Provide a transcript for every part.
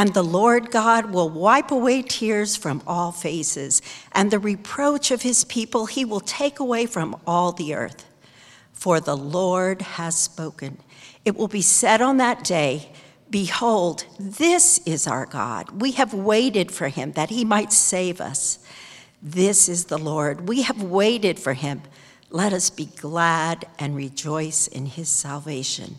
And the Lord God will wipe away tears from all faces, and the reproach of his people he will take away from all the earth. For the Lord has spoken. It will be said on that day, Behold, this is our God. We have waited for him that he might save us. This is the Lord. We have waited for him. Let us be glad and rejoice in his salvation.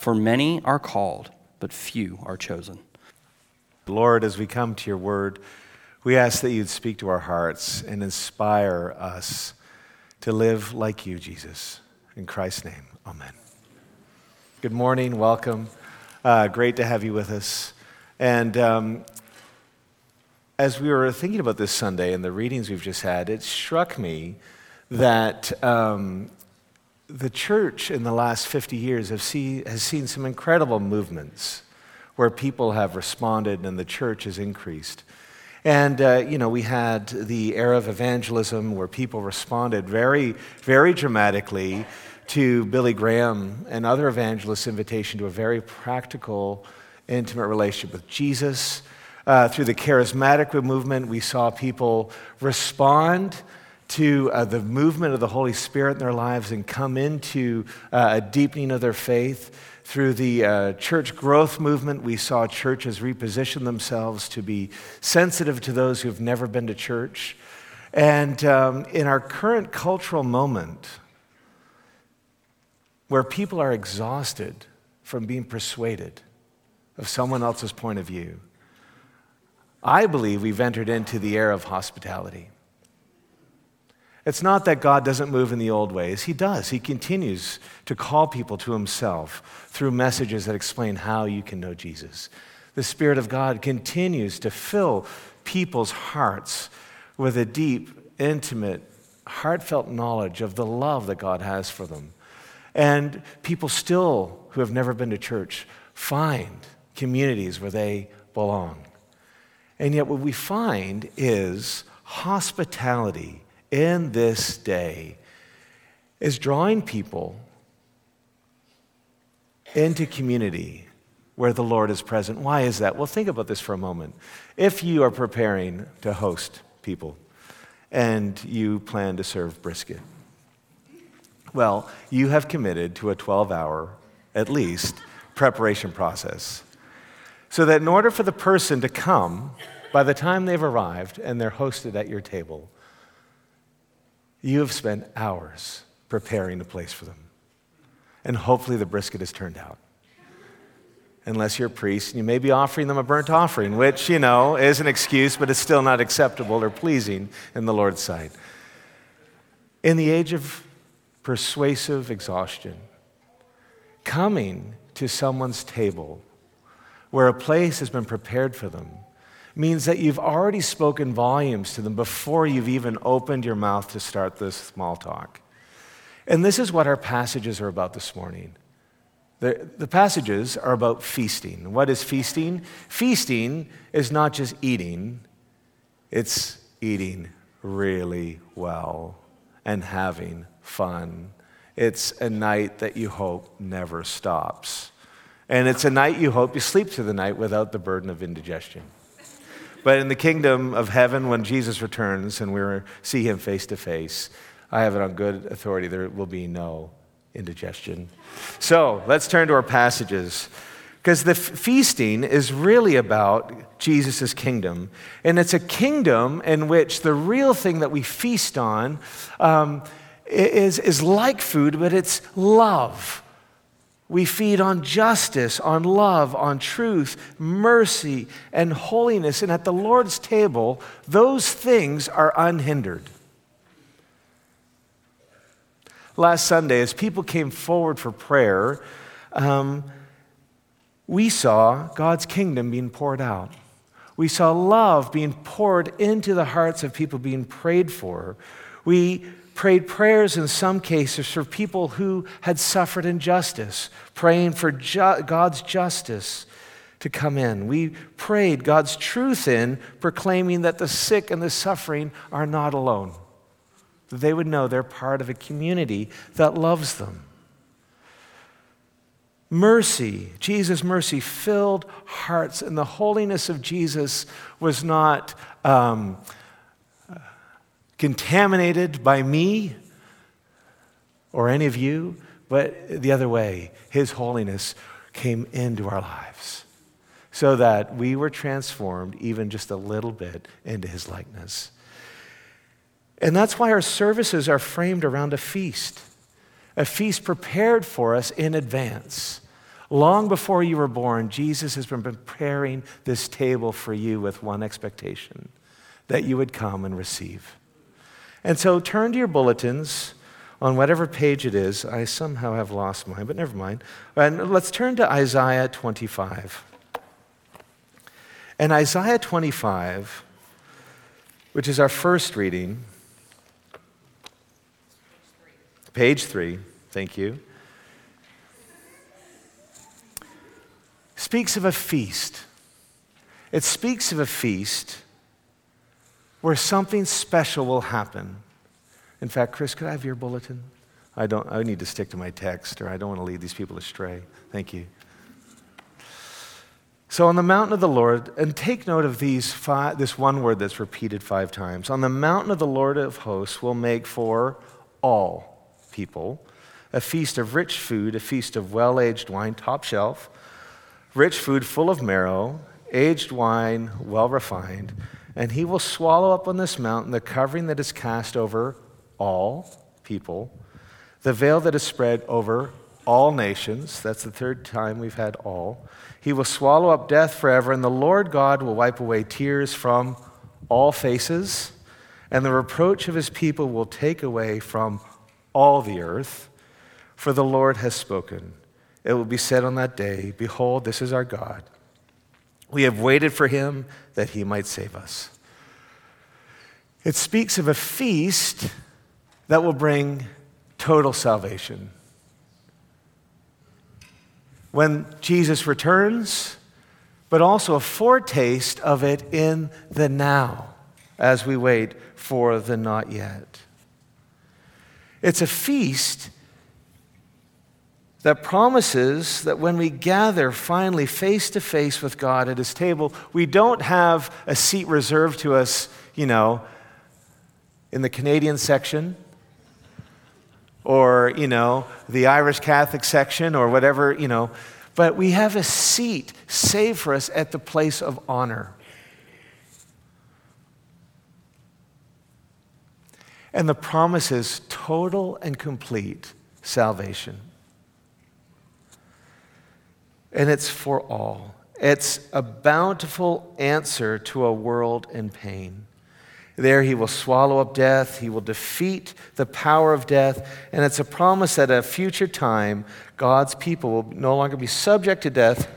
For many are called, but few are chosen. Lord, as we come to your word, we ask that you'd speak to our hearts and inspire us to live like you, Jesus. In Christ's name, amen. Good morning, welcome. Uh, great to have you with us. And um, as we were thinking about this Sunday and the readings we've just had, it struck me that um, the church in the last 50 years have see, has seen some incredible movements where people have responded and the church has increased. And, uh, you know, we had the era of evangelism where people responded very, very dramatically to Billy Graham and other evangelists' invitation to a very practical, intimate relationship with Jesus. Uh, through the charismatic movement, we saw people respond to uh, the movement of the Holy Spirit in their lives and come into uh, a deepening of their faith. Through the uh, church growth movement, we saw churches reposition themselves to be sensitive to those who have never been to church. And um, in our current cultural moment, where people are exhausted from being persuaded of someone else's point of view, I believe we've entered into the era of hospitality. It's not that God doesn't move in the old ways. He does. He continues to call people to Himself through messages that explain how you can know Jesus. The Spirit of God continues to fill people's hearts with a deep, intimate, heartfelt knowledge of the love that God has for them. And people still who have never been to church find communities where they belong. And yet, what we find is hospitality in this day is drawing people into community where the Lord is present. Why is that? Well, think about this for a moment. If you are preparing to host people and you plan to serve brisket, well, you have committed to a 12 hour, at least, preparation process. So that in order for the person to come, by the time they've arrived and they're hosted at your table, you have spent hours preparing a place for them. And hopefully the brisket has turned out. unless you're a priest, and you may be offering them a burnt offering, which, you know, is an excuse, but it's still not acceptable or pleasing in the Lord's sight. In the age of persuasive exhaustion, coming to someone's table where a place has been prepared for them means that you've already spoken volumes to them before you've even opened your mouth to start this small talk. And this is what our passages are about this morning. The, the passages are about feasting. What is feasting? Feasting is not just eating, it's eating really well and having fun. It's a night that you hope never stops. And it's a night you hope you sleep through the night without the burden of indigestion. But in the kingdom of heaven, when Jesus returns and we see him face to face, I have it on good authority, there will be no indigestion. So let's turn to our passages. Because the feasting is really about Jesus' kingdom. And it's a kingdom in which the real thing that we feast on um, is, is like food, but it's love. We feed on justice, on love, on truth, mercy, and holiness. And at the Lord's table, those things are unhindered. Last Sunday, as people came forward for prayer, um, we saw God's kingdom being poured out. We saw love being poured into the hearts of people being prayed for. We prayed prayers in some cases for people who had suffered injustice, praying for ju- God's justice to come in. We prayed God's truth in, proclaiming that the sick and the suffering are not alone, that they would know they're part of a community that loves them. Mercy, Jesus' mercy filled hearts, and the holiness of Jesus was not. Um, contaminated by me or any of you, but the other way. His holiness came into our lives so that we were transformed even just a little bit into his likeness. And that's why our services are framed around a feast, a feast prepared for us in advance. Long before you were born, Jesus has been preparing this table for you with one expectation that you would come and receive. And so turn to your bulletins on whatever page it is. I somehow have lost mine, but never mind. And let's turn to Isaiah 25. And Isaiah 25, which is our first reading, page 3, thank you, speaks of a feast. It speaks of a feast where something special will happen. In fact, Chris, could I have your bulletin? I don't I need to stick to my text or I don't want to lead these people astray. Thank you. So on the mountain of the Lord, and take note of these five, this one word that's repeated five times. On the mountain of the Lord of hosts will make for all people a feast of rich food, a feast of well-aged wine, top shelf, rich food full of marrow, aged wine, well refined and he will swallow up on this mountain the covering that is cast over all people, the veil that is spread over all nations. That's the third time we've had all. He will swallow up death forever, and the Lord God will wipe away tears from all faces, and the reproach of his people will take away from all the earth. For the Lord has spoken. It will be said on that day Behold, this is our God. We have waited for him that he might save us. It speaks of a feast that will bring total salvation. When Jesus returns, but also a foretaste of it in the now as we wait for the not yet. It's a feast that promises that when we gather finally face to face with God at his table, we don't have a seat reserved to us, you know, in the Canadian section or, you know, the Irish Catholic section or whatever, you know, but we have a seat saved for us at the place of honor. And the promise is total and complete salvation. And it's for all. It's a bountiful answer to a world in pain. There he will swallow up death, he will defeat the power of death, and it's a promise that at a future time, God's people will no longer be subject to death,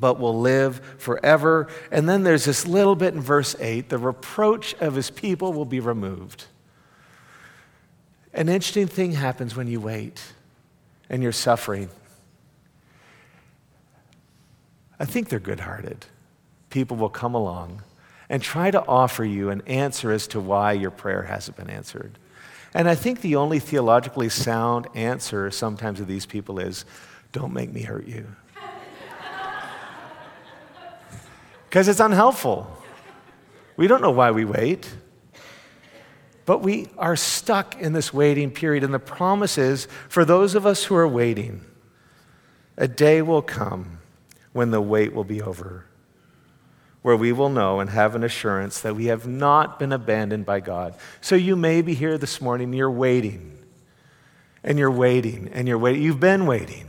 but will live forever. And then there's this little bit in verse 8 the reproach of his people will be removed. An interesting thing happens when you wait and you're suffering. I think they're good hearted. People will come along and try to offer you an answer as to why your prayer hasn't been answered. And I think the only theologically sound answer sometimes of these people is don't make me hurt you. Because it's unhelpful. We don't know why we wait. But we are stuck in this waiting period. And the promise is for those of us who are waiting, a day will come when the wait will be over, where we will know and have an assurance that we have not been abandoned by God. So you may be here this morning, you're waiting, and you're waiting, and you're waiting. You've been waiting.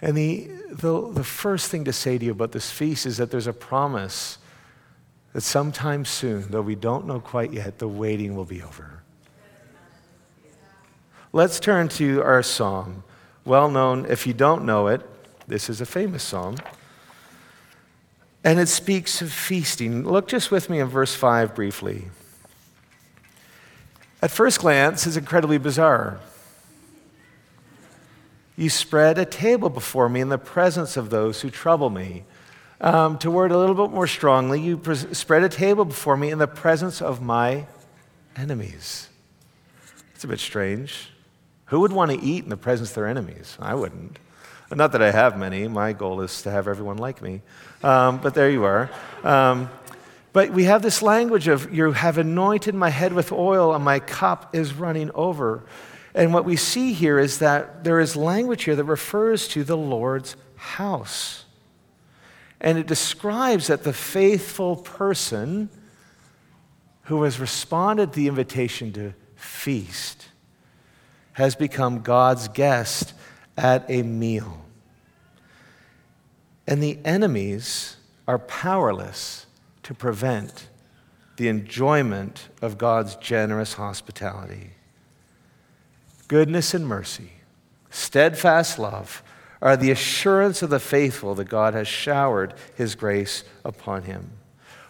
And the, the, the first thing to say to you about this feast is that there's a promise that sometime soon, though we don't know quite yet, the waiting will be over. Let's turn to our psalm. Well known, if you don't know it, this is a famous psalm. And it speaks of feasting. Look just with me in verse 5 briefly. At first glance, it's incredibly bizarre. You spread a table before me in the presence of those who trouble me. Um, to word a little bit more strongly, you spread a table before me in the presence of my enemies. It's a bit strange. Who would want to eat in the presence of their enemies? I wouldn't. Not that I have many. My goal is to have everyone like me. Um, but there you are. Um, but we have this language of, You have anointed my head with oil, and my cup is running over. And what we see here is that there is language here that refers to the Lord's house. And it describes that the faithful person who has responded to the invitation to feast has become God's guest at a meal. And the enemies are powerless to prevent the enjoyment of God's generous hospitality. Goodness and mercy, steadfast love, are the assurance of the faithful that God has showered his grace upon him.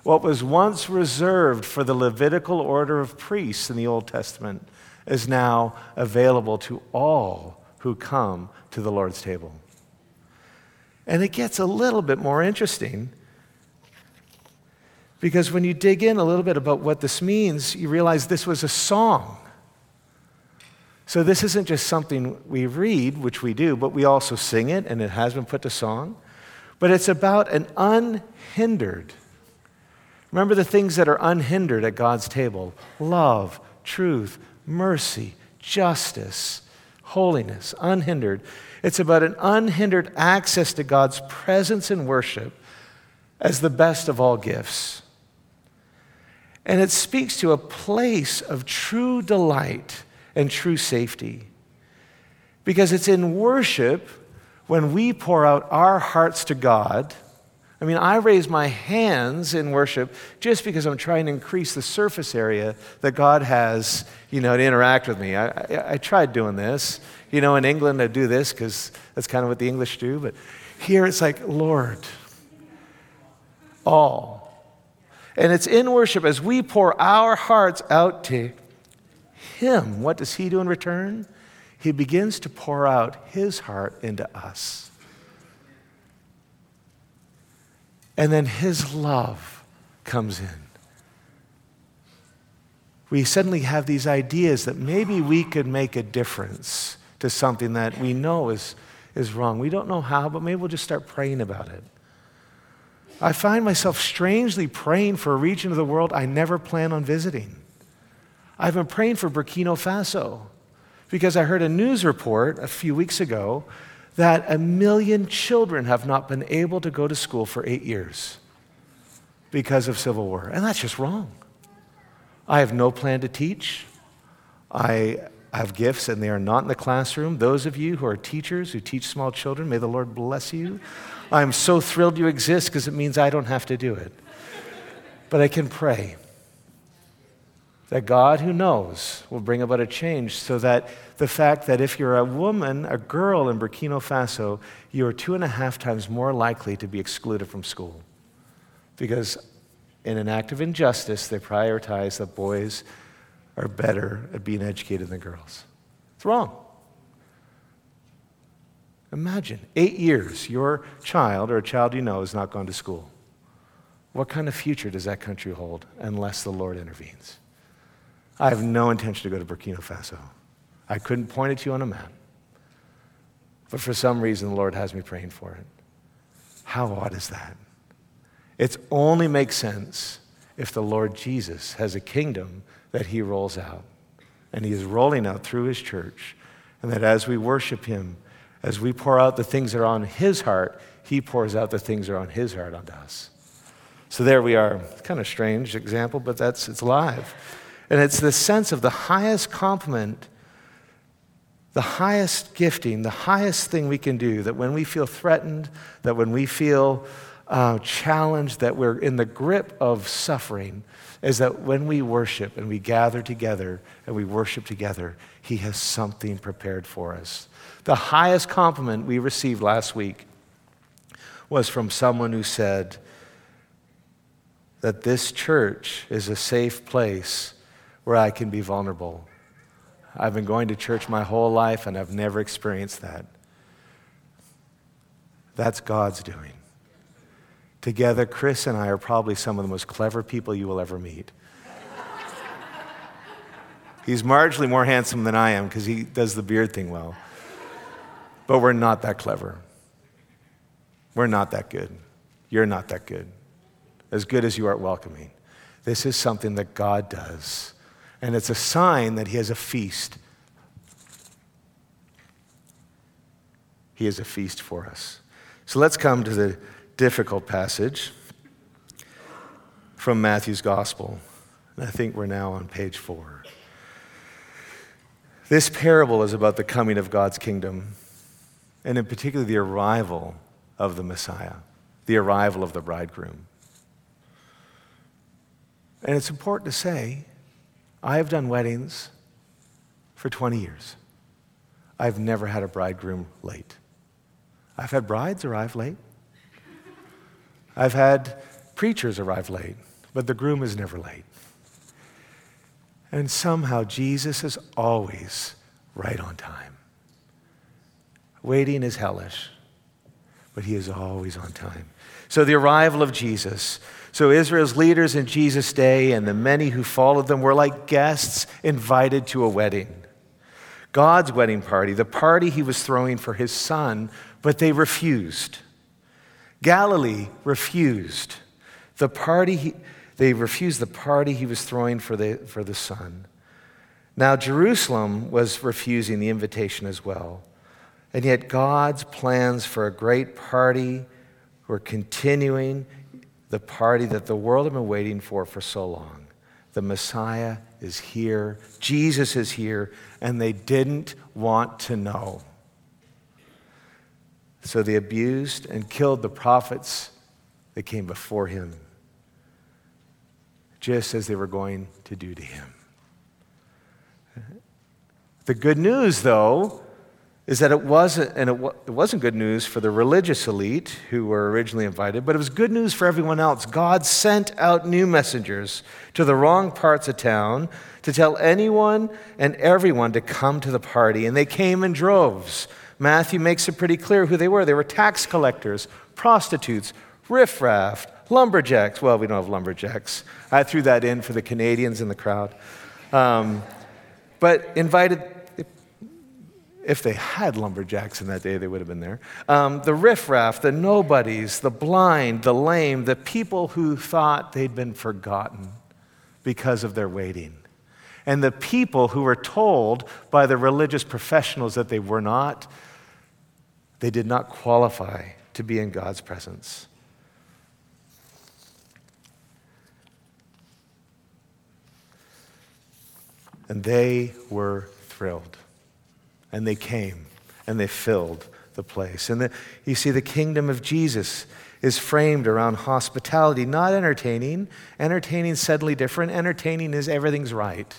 What was once reserved for the Levitical order of priests in the Old Testament is now available to all who come to the Lord's table. And it gets a little bit more interesting because when you dig in a little bit about what this means, you realize this was a song. So this isn't just something we read, which we do, but we also sing it, and it has been put to song. But it's about an unhindered. Remember the things that are unhindered at God's table love, truth, mercy, justice, holiness, unhindered. It's about an unhindered access to God's presence and worship as the best of all gifts. And it speaks to a place of true delight and true safety. Because it's in worship when we pour out our hearts to God. I mean, I raise my hands in worship just because I'm trying to increase the surface area that God has, you know, to interact with me. I, I, I tried doing this. You know, in England, I do this because that's kind of what the English do. But here it's like, Lord, all. And it's in worship as we pour our hearts out to Him. What does He do in return? He begins to pour out His heart into us. And then His love comes in. We suddenly have these ideas that maybe we could make a difference to something that we know is, is wrong. We don't know how, but maybe we'll just start praying about it. I find myself strangely praying for a region of the world I never plan on visiting. I've been praying for Burkina Faso because I heard a news report a few weeks ago that a million children have not been able to go to school for eight years because of civil war. And that's just wrong. I have no plan to teach. I have gifts and they are not in the classroom. Those of you who are teachers who teach small children, may the Lord bless you. I'm so thrilled you exist because it means I don't have to do it. But I can pray that God, who knows, will bring about a change so that the fact that if you're a woman, a girl in Burkina Faso, you are two and a half times more likely to be excluded from school. Because in an act of injustice, they prioritize that boys are better at being educated than girls. It's wrong. Imagine eight years, your child or a child you know has not gone to school. What kind of future does that country hold unless the Lord intervenes? I have no intention to go to Burkina Faso. I couldn't point it to you on a map. But for some reason, the Lord has me praying for it. How odd is that? It only makes sense if the Lord Jesus has a kingdom that he rolls out. And he is rolling out through his church. And that as we worship him, as we pour out the things that are on his heart, he pours out the things that are on his heart onto us. So there we are. Kind of strange example, but that's it's live. And it's the sense of the highest compliment, the highest gifting, the highest thing we can do, that when we feel threatened, that when we feel uh, challenged, that we're in the grip of suffering, is that when we worship and we gather together and we worship together, He has something prepared for us. The highest compliment we received last week was from someone who said that this church is a safe place where I can be vulnerable. I've been going to church my whole life and I've never experienced that. That's God's doing. Together, Chris and I are probably some of the most clever people you will ever meet. He's marginally more handsome than I am because he does the beard thing well. But we're not that clever. We're not that good. You're not that good. As good as you are at welcoming. This is something that God does. And it's a sign that He has a feast. He has a feast for us. So let's come to the difficult passage from Matthew's Gospel. And I think we're now on page four. This parable is about the coming of God's kingdom, and in particular, the arrival of the Messiah, the arrival of the bridegroom. And it's important to say, I have done weddings for 20 years. I've never had a bridegroom late. I've had brides arrive late. I've had preachers arrive late, but the groom is never late. And somehow Jesus is always right on time. Waiting is hellish, but he is always on time. So the arrival of Jesus. So Israel's leaders in Jesus' day and the many who followed them were like guests invited to a wedding. God's wedding party, the party he was throwing for his son, but they refused. Galilee refused. The party he, they refused the party he was throwing for the, for the son. Now, Jerusalem was refusing the invitation as well. And yet, God's plans for a great party were continuing the party that the world had been waiting for for so long. The Messiah is here, Jesus is here, and they didn't want to know. So they abused and killed the prophets that came before him, just as they were going to do to him. The good news, though, is that it wasn't, and it, it wasn't good news for the religious elite who were originally invited, but it was good news for everyone else. God sent out new messengers to the wrong parts of town to tell anyone and everyone to come to the party, and they came in droves. Matthew makes it pretty clear who they were. They were tax collectors, prostitutes, riffraff, lumberjacks. Well, we don't have lumberjacks. I threw that in for the Canadians in the crowd. Um, but invited, if they had lumberjacks in that day, they would have been there. Um, the riffraff, the nobodies, the blind, the lame, the people who thought they'd been forgotten because of their waiting. And the people who were told by the religious professionals that they were not they did not qualify to be in God's presence. And they were thrilled. And they came and they filled the place. And the, you see, the kingdom of Jesus is framed around hospitality, not entertaining. Entertaining is suddenly different. Entertaining is everything's right.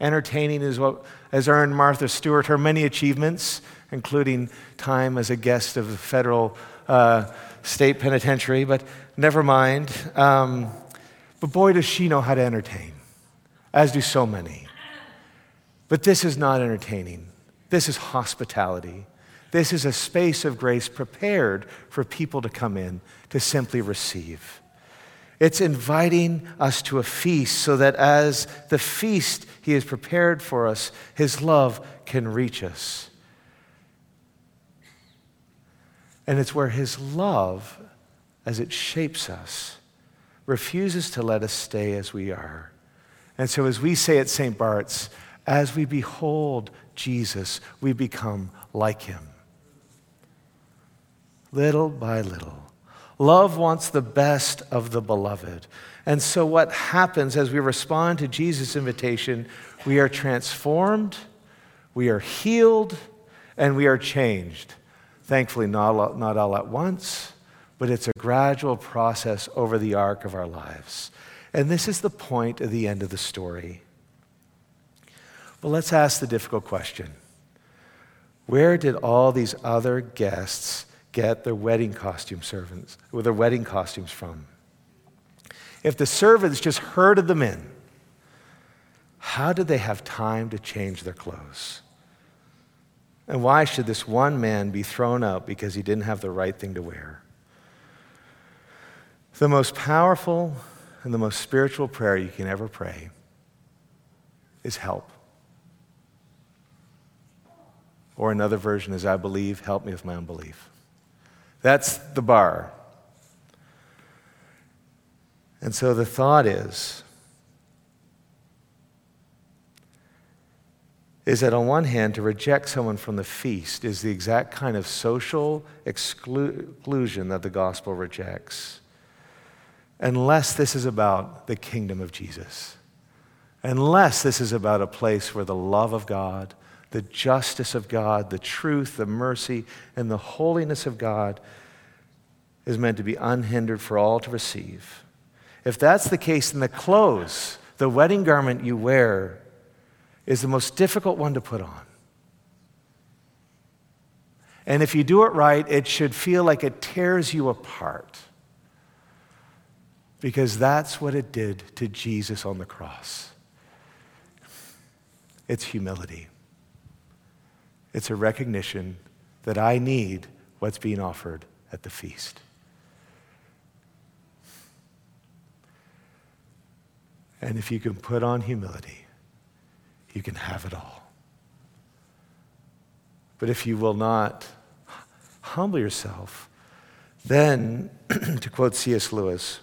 Entertaining is what has earned Martha Stewart her many achievements, including time as a guest of the federal uh, state penitentiary, but never mind. Um, but boy, does she know how to entertain, as do so many. But this is not entertaining, this is hospitality. This is a space of grace prepared for people to come in to simply receive. It's inviting us to a feast so that as the feast He has prepared for us, His love can reach us. And it's where His love, as it shapes us, refuses to let us stay as we are. And so, as we say at St. Bart's, as we behold Jesus, we become like Him little by little. Love wants the best of the beloved. And so, what happens as we respond to Jesus' invitation, we are transformed, we are healed, and we are changed. Thankfully, not, all, not all at once, but it's a gradual process over the arc of our lives. And this is the point of the end of the story. But let's ask the difficult question Where did all these other guests get their wedding costume servants, or their wedding costumes from? If the servants just herded them in, how did they have time to change their clothes? And why should this one man be thrown out because he didn't have the right thing to wear? The most powerful and the most spiritual prayer you can ever pray is help. Or another version is, I believe, help me with my unbelief. That's the bar. And so the thought is, is that on one hand, to reject someone from the feast is the exact kind of social exclusion that the gospel rejects. Unless this is about the kingdom of Jesus. Unless this is about a place where the love of God, the justice of God, the truth, the mercy, and the holiness of God is meant to be unhindered for all to receive. If that's the case, then the clothes, the wedding garment you wear, is the most difficult one to put on. And if you do it right, it should feel like it tears you apart. Because that's what it did to Jesus on the cross. It's humility. It's a recognition that I need what's being offered at the feast. And if you can put on humility, you can have it all. But if you will not humble yourself, then, to quote C.S. Lewis,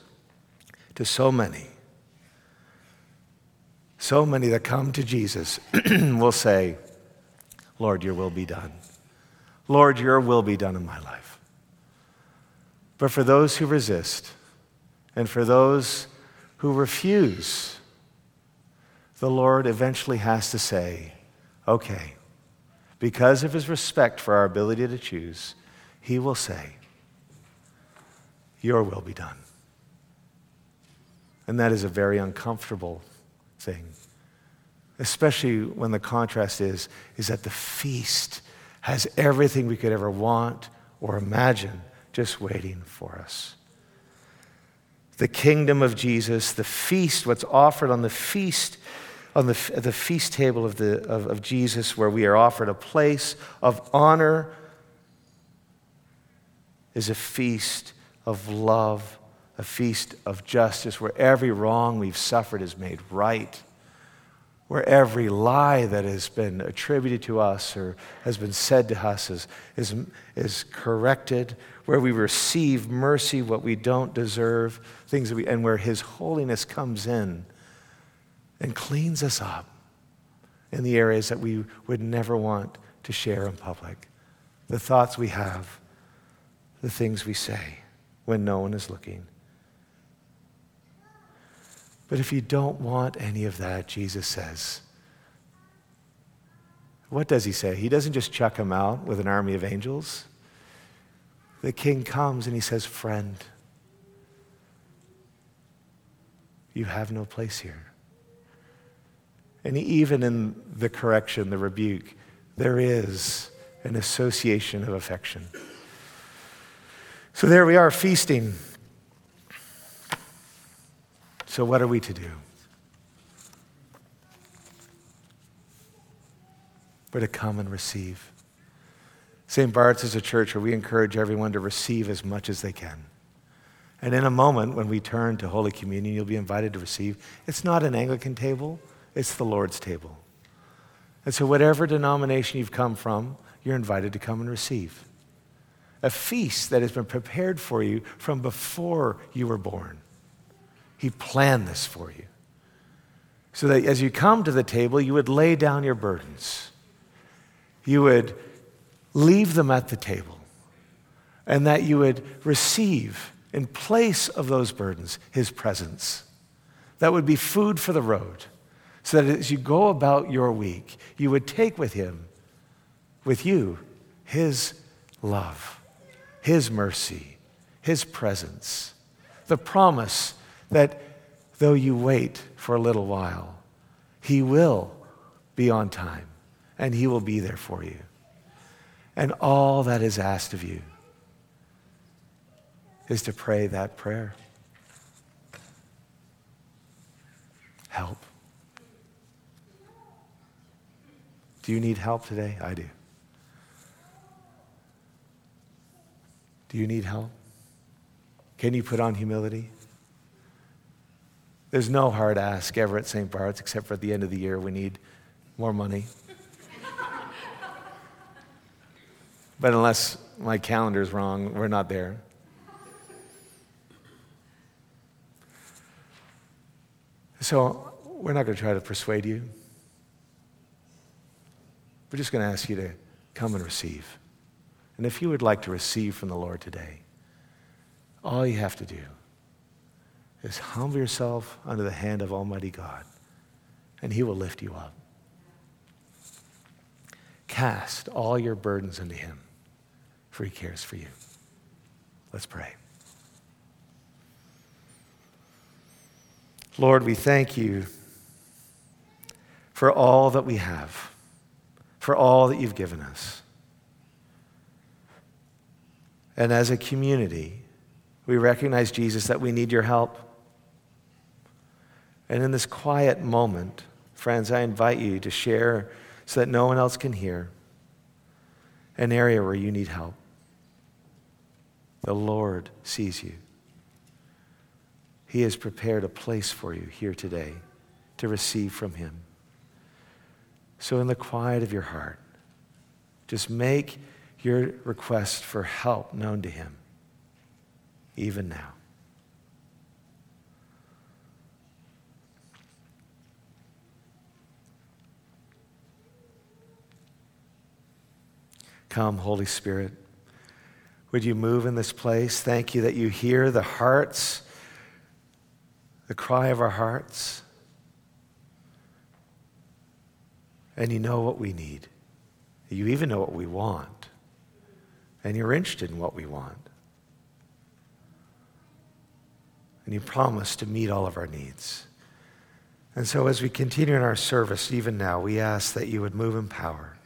to so many, so many that come to Jesus will say, Lord, your will be done. Lord, your will be done in my life. But for those who resist, and for those who refuse, the Lord eventually has to say, okay, because of his respect for our ability to choose, he will say, Your will be done. And that is a very uncomfortable thing especially when the contrast is, is that the feast has everything we could ever want or imagine just waiting for us. The kingdom of Jesus, the feast, what's offered on the feast, on the, the feast table of, the, of, of Jesus, where we are offered a place of honor, is a feast of love, a feast of justice, where every wrong we've suffered is made right where every lie that has been attributed to us or has been said to us is, is, is corrected, where we receive mercy, what we don't deserve, things that we, and where His holiness comes in and cleans us up in the areas that we would never want to share in public. The thoughts we have, the things we say when no one is looking. But if you don't want any of that, Jesus says, What does he say? He doesn't just chuck him out with an army of angels. The king comes and he says, Friend, you have no place here. And even in the correction, the rebuke, there is an association of affection. So there we are feasting. So, what are we to do? We're to come and receive. St. Bart's is a church where we encourage everyone to receive as much as they can. And in a moment, when we turn to Holy Communion, you'll be invited to receive. It's not an Anglican table, it's the Lord's table. And so, whatever denomination you've come from, you're invited to come and receive. A feast that has been prepared for you from before you were born. He planned this for you. So that as you come to the table, you would lay down your burdens. You would leave them at the table. And that you would receive, in place of those burdens, His presence. That would be food for the road so that as you go about your week, you would take with him, with you, his love, his mercy, his presence, the promise that though you wait for a little while, he will be on time and he will be there for you. And all that is asked of you is to pray that prayer. Help. Do you need help today? I do. Do you need help? Can you put on humility? There's no hard ask ever at St. Bart's except for at the end of the year we need more money. but unless my calendar's wrong, we're not there. So we're not going to try to persuade you. We're just going to ask you to come and receive. And if you would like to receive from the Lord today, all you have to do is humble yourself under the hand of Almighty God, and He will lift you up. Cast all your burdens into Him, for He cares for you. Let's pray. Lord, we thank you for all that we have for all that you've given us. And as a community, we recognize, Jesus, that we need your help. And in this quiet moment, friends, I invite you to share so that no one else can hear an area where you need help. The Lord sees you. He has prepared a place for you here today to receive from Him. So, in the quiet of your heart, just make your request for help known to Him, even now. Come, Holy Spirit. Would you move in this place? Thank you that you hear the hearts, the cry of our hearts. And you know what we need. You even know what we want, and you're interested in what we want. And you promise to meet all of our needs. And so, as we continue in our service, even now, we ask that you would move in power.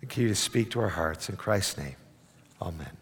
And continue to speak to our hearts. In Christ's name, amen.